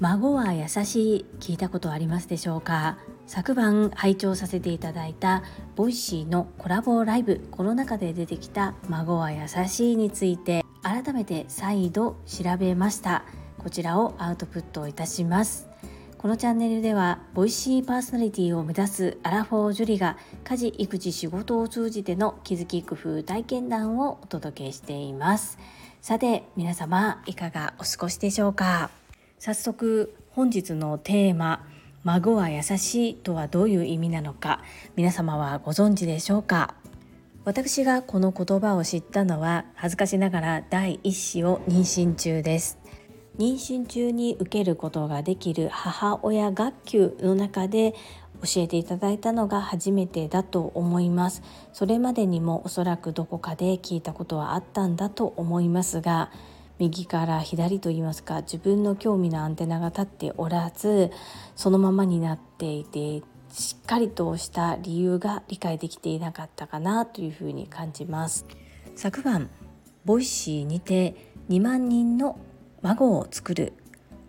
まごわやさしい。聞いたことありますでしょうか？昨晩拝聴させていただいたボイシーのコラボライブ。コロナ禍で出てきたまごわやさしいについて改めて再度調べました。こちらをアウトプットいたします。このチャンネルではボイシーパーソナリティを目指すアラフォージュリが家事育児仕事を通じての気づき工夫体験談をお届けしています。さて皆様いかがお過ごしでしょうか？早速本日のテーマ孫は優しいとはどういう意味なのか皆様はご存知でしょうか？私がこの言葉を知ったのは恥ずかしながら第一子を妊娠中です。妊娠中に受けることができる母親学級の中で教えていただいたのが初めてだと思います。それまでにもおそらくどこかで聞いたことはあったんだと思いますが右から左といいますか自分の興味のアンテナが立っておらずそのままになっていてしっかりとした理由が理解できていなかったかなというふうに感じます。昨晩ボイシーにて2万人の孫を作る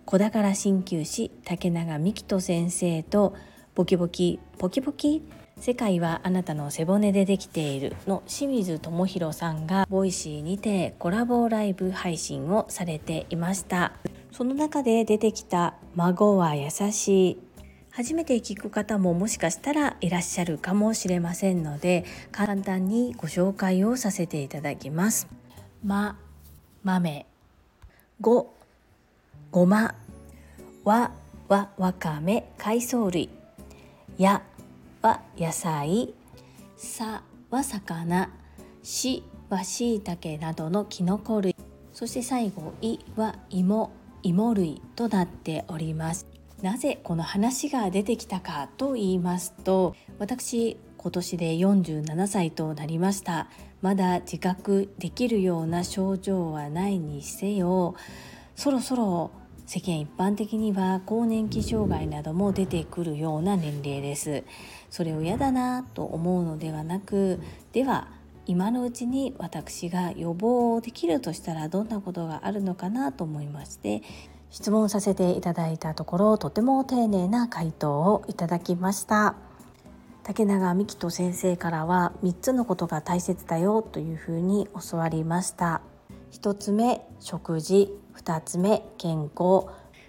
子宝鍼灸師竹永美希人先生とボキボキポキポキ世界はあなたの背骨でできているの清水智博さんが Voicy にてコラボライブ配信をされていました。その中で出てきたまごわやさしい。初めて聞く方ももしかしたらいらっしゃるかもしれませんので簡単にご紹介をさせていただきます。ま豆。ごごまわはわかめ海藻類。やは野菜。さは魚しはしいたけなどのきのこ類。そして最後いは芋芋類となっております。なぜこの話が出てきたかと言いますと私今年で47歳となりました。まだ自覚できるような症状はないにせよそろそろ世間一般的には更年期障害なども出てくるような年齢です。それを嫌だなと思うのではなくでは今のうちに私が予防できるとしたらどんなことがあるのかなと思いまして質問させていただいたところとても丁寧な回答をいただきました。竹永美希人先生からは3つのことが大切だよというふうに教わりました。1つ目食事。2つ目健康。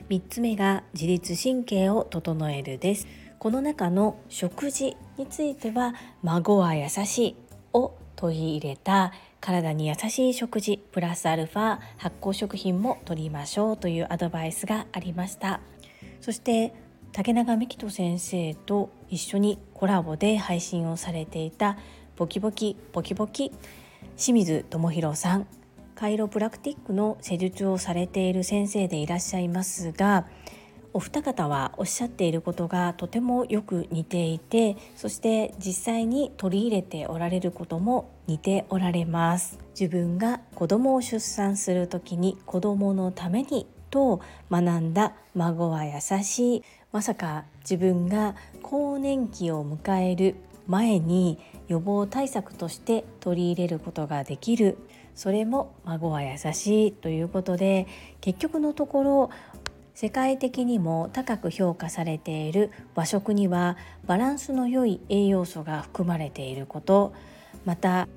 3つ目が自律神経を整えるです。この中の食事については孫は優しいを取り入れた。体に優しい食事プラスアルファ発酵食品も取りましょうというアドバイスがありました。そして竹永美希人先生と一緒にコラボで配信をされていたボキボキボキボキ清水智博さんカイロプラクティックの施術をされている先生でいらっしゃいますがお二方はおっしゃっていることがとてもよく似ていてそして実際に取り入れておられることも似ておられます。自分が子供を出産する時に子供のためにと学んだ孫は優しい。まさか自分が更年期を迎える前に予防対策として取り入れることができる。それも孫は優しいということで結局のところ世界的にも高く評価されている和食にはバランスの良い栄養素が含まれていること。また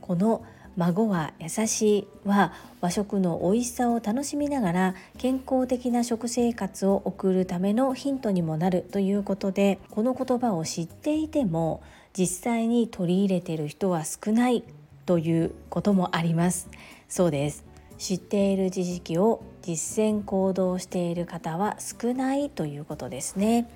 この孫は優しいは和食の美味しさを楽しみながら健康的な食生活を送るためのヒントにもなるということでこの言葉を知っていても実際に取り入れている人は少ないということもあります。そうです。知っている知識を実践行動している方は少ないということですね。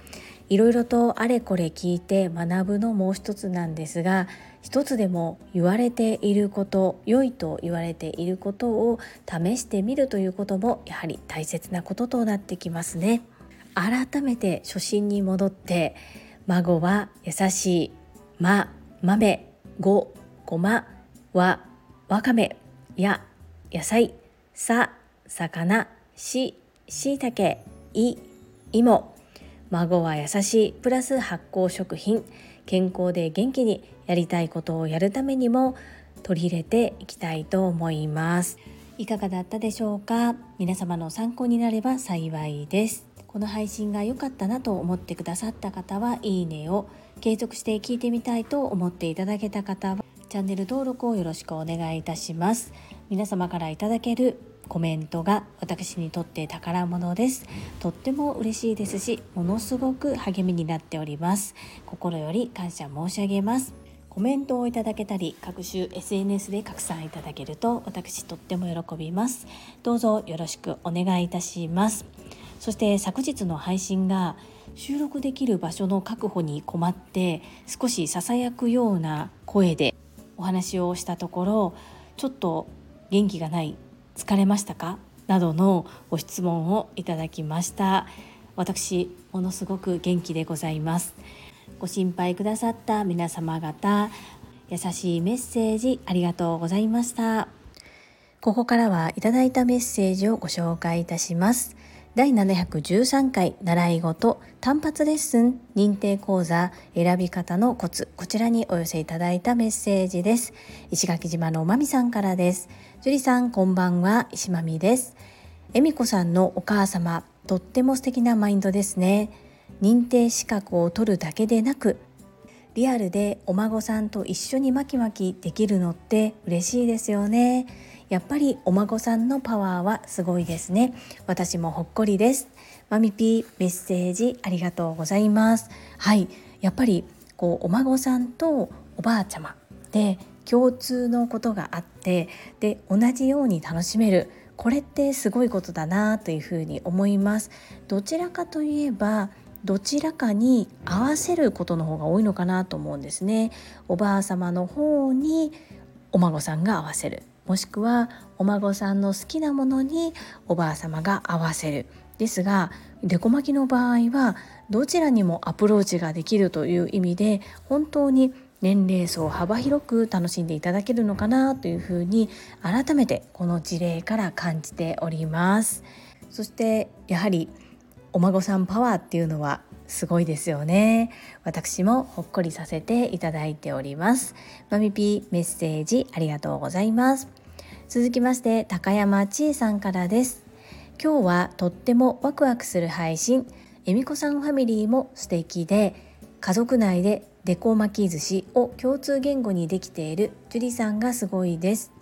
いろいろとあれこれ聞いて学ぶのもう一つなんですが一つでも言われていること良いと言われていることを試してみるということもやはり大切なこととなってきますね。改めて初心に戻って孫は優しいま豆ごごまはわかめや野菜さ魚ししいたけい芋孫は優しいプラス発酵食品。健康で元気にやりたいことをやるためにも取り入れていきたいと思います。いかがだったでしょうか？皆様の参考になれば幸いです。この配信が良かったなと思ってくださった方はいいねを継続して聞いてみたいと思っていただけた方はチャンネル登録をよろしくお願いいたします。皆様からいただけるコメントが私にとって宝物です。とっても嬉しいですしものすごく励みになっております。心より感謝申し上げます。コメントをいただけたり各種 SNS で拡散いただけると私とっても喜びます。どうぞよろしくお願いいたします。そして昨日の配信が収録できる場所の確保に困って少しささやくような声でお話をしたところちょっと元気がない疲れましたか？などのご質問をいただきました。私ものすごく元気でございます。ご心配くださった皆様方優しいメッセージありがとうございました。ここからはいただいたメッセージをご紹介いたします。第713回習い事単発レッスン認定講座選び方のコツこちらにお寄せいただいたメッセージです。石垣島のまみさんからです。樹里さんこんばんは石まみです。恵美子さんのお母様とっても素敵なマインドですね。認定資格を取るだけでなくリアルでお孫さんと一緒にマキマキできるのって嬉しいですよね。やっぱりお孫さんのパワーはすごいですね。私もほっこりです。マミピーメッセージありがとうございます。はい。やっぱりこうお孫さんとおばあちゃまで共通のことがあってで同じように楽しめる。これってすごいことだなというふうに思います。どちらかといえばどちらかに合わせることの方が多いのかなと思うんですね。おばあ様の方にお孫さんが合わせる。もしくはお孫さんの好きなものにおばあ様が合わせる。ですがデコ巻きの場合はどちらにもアプローチができるという意味で本当に年齢層幅広く楽しんでいただけるのかなというふうに改めてこの事例から感じております。そしてやはりお孫さんパワーっていうのはすごいですよね。私もほっこりさせていただいております。まみぴメッセージありがとうございます。続きまして高山千恵さんからです。今日はとってもワクワクする配信。えみこさんファミリーも素敵で家族内でデコ巻き寿司を共通言語にできている樹里さんがすごいです。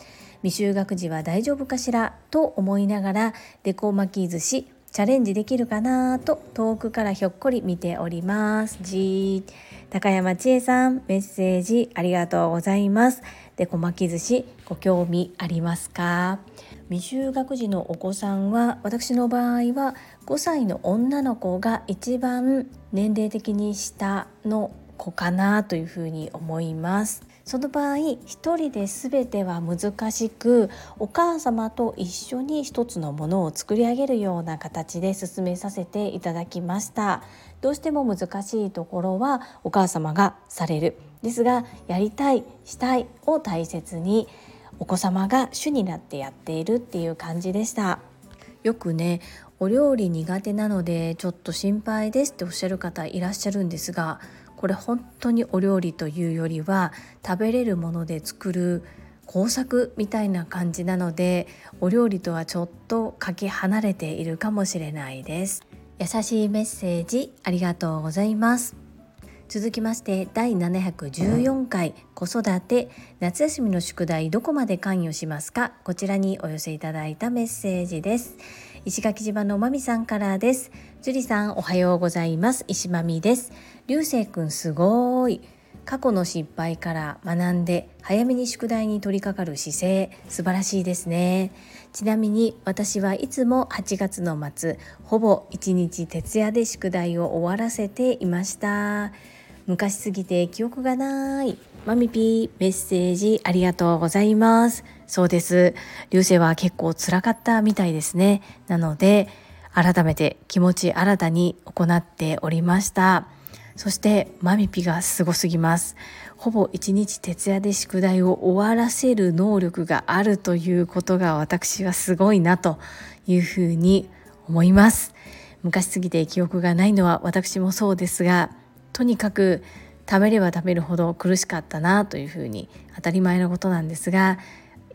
未就学児は大丈夫かしらと思いながらデコ巻き寿司チャレンジできるかなと遠くからひょっこり見ております。じ高山千恵さんメッセージありがとうございます。でこ巻き寿司ご興味ありますか？未就学児のお子さんは私の場合は5歳の女の子が一番年齢的に下の子かなというふうに思います。その場合一人で全ては難しくお母様と一緒に一つのものを作り上げるような形で進めさせていただきました。どうしても難しいところはお母様がされる。ですがやりたいしたいを大切にお子様が主になってやっているっていう感じでした。よくねお料理苦手なのでちょっと心配ですっておっしゃる方いらっしゃるんですがこれ本当にお料理というよりは食べれるもので作る工作みたいな感じなのでお料理とはちょっとかけ離れているかもしれないです。優しいメッセージありがとうございます。続きまして第714回子育て夏休みの宿題どこまで関与しますか？こちらにお寄せいただいたメッセージです。石垣島のまみさんからです。樹里さんおはようございます。石まみです。流星くんすごい。過去の失敗から学んで早めに宿題に取り掛かる姿勢。素晴らしいですね。ちなみに私はいつも8月の末ほぼ1日徹夜で宿題を終わらせていました。昔すぎて記憶がない。マミピーメッセージありがとうございます。そうです。流星は結構辛かったみたいですね。なので改めて気持ち新たに行っておりました。そしてマミピがすごすぎます。ほぼ一日徹夜で宿題を終わらせる能力があるということが私はすごいなというふうに思います。昔すぎて記憶がないのは私もそうですがとにかく食べれば食べるほど苦しかったなというふうに当たり前のことなんですが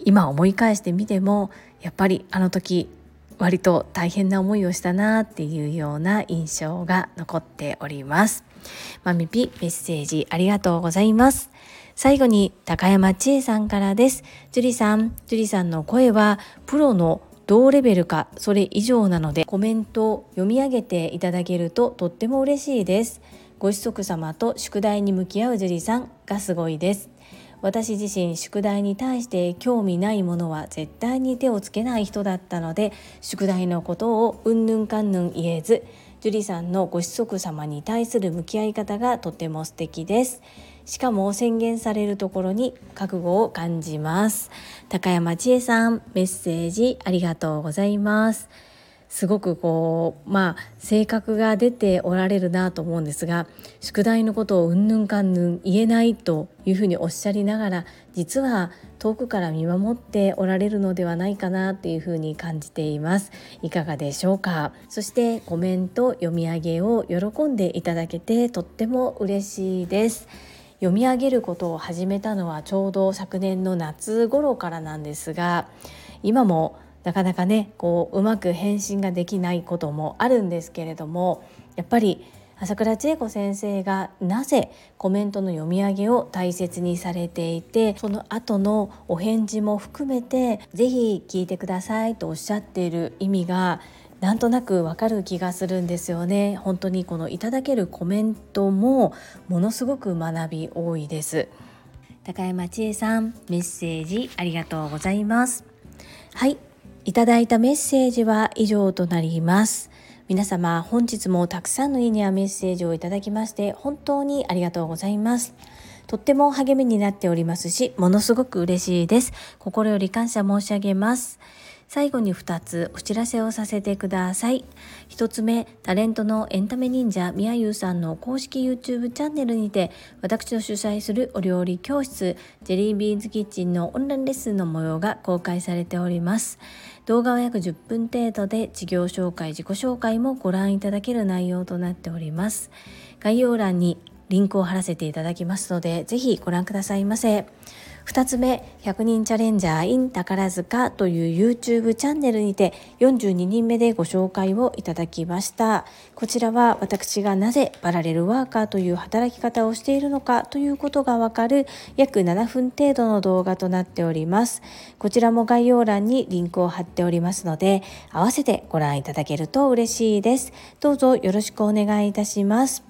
今思い返してみてもやっぱりあの時割と大変な思いをしたなっていうような印象が残っております。まみぴメッセージありがとうございます。最後に高山千恵さんからです。樹里さん、樹里さんの声はプロの同レベルかそれ以上なのでコメントを読み上げていただけるととっても嬉しいです。ご子息様と宿題に向き合う樹里さんがすごいです。私自身宿題に対して興味ないものは絶対に手をつけない人だったので宿題のことをうんぬんかんぬん言えず樹里さんのご子息様に対する向き合い方がとても素敵です。しかも宣言されるところに覚悟を感じます。高山千恵さんメッセージありがとうございます。すごくこうまあ性格が出ておられるなと思うんですが宿題のことをうんぬんかんぬん言えないというふうにおっしゃりながら実は遠くから見守っておられるのではないかなっていうふうに感じています。いかがでしょうか？そしてコメント読み上げを喜んでいただけてとっても嬉しいです。読み上げることを始めたのはちょうど昨年の夏頃からなんですが今もなかなかねこううまく返信ができないこともあるんですけれどもやっぱり朝倉千恵子先生がなぜコメントの読み上げを大切にされていてその後のお返事も含めて是非聞いてくださいとおっしゃっている意味がなんとなくわかる気がするんですよね。本当にこのいただけるコメントもものすごく学び多いです。高山千恵さんメッセージありがとうございます。はいいただいたメッセージは以上となります。皆様本日もたくさんのいいねやメッセージをいただきまして本当にありがとうございます。とっても励みになっておりますし、ものすごく嬉しいです。心より感謝申し上げます。最後に2つお知らせをさせてください。1つ目、タレントのエンタメ忍者みやゆうさんの公式 YouTube チャンネルにて、私の主催するお料理教室、ジェリービーンズキッチンのオンラインレッスンの模様が公開されております。動画は約10分程度で事業紹介、自己紹介もご覧いただける内容となっております。概要欄にリンクを貼らせていただきますので、ぜひご覧くださいませ。2つ目、100人チャレンジャー in 宝塚という YouTube チャンネルにて42人目でご紹介をいただきました。こちらは私がなぜパラレルワーカーという働き方をしているのかということがわかる約7分程度の動画となっております。こちらも概要欄にリンクを貼っておりますので、合わせてご覧いただけると嬉しいです。どうぞよろしくお願いいたします。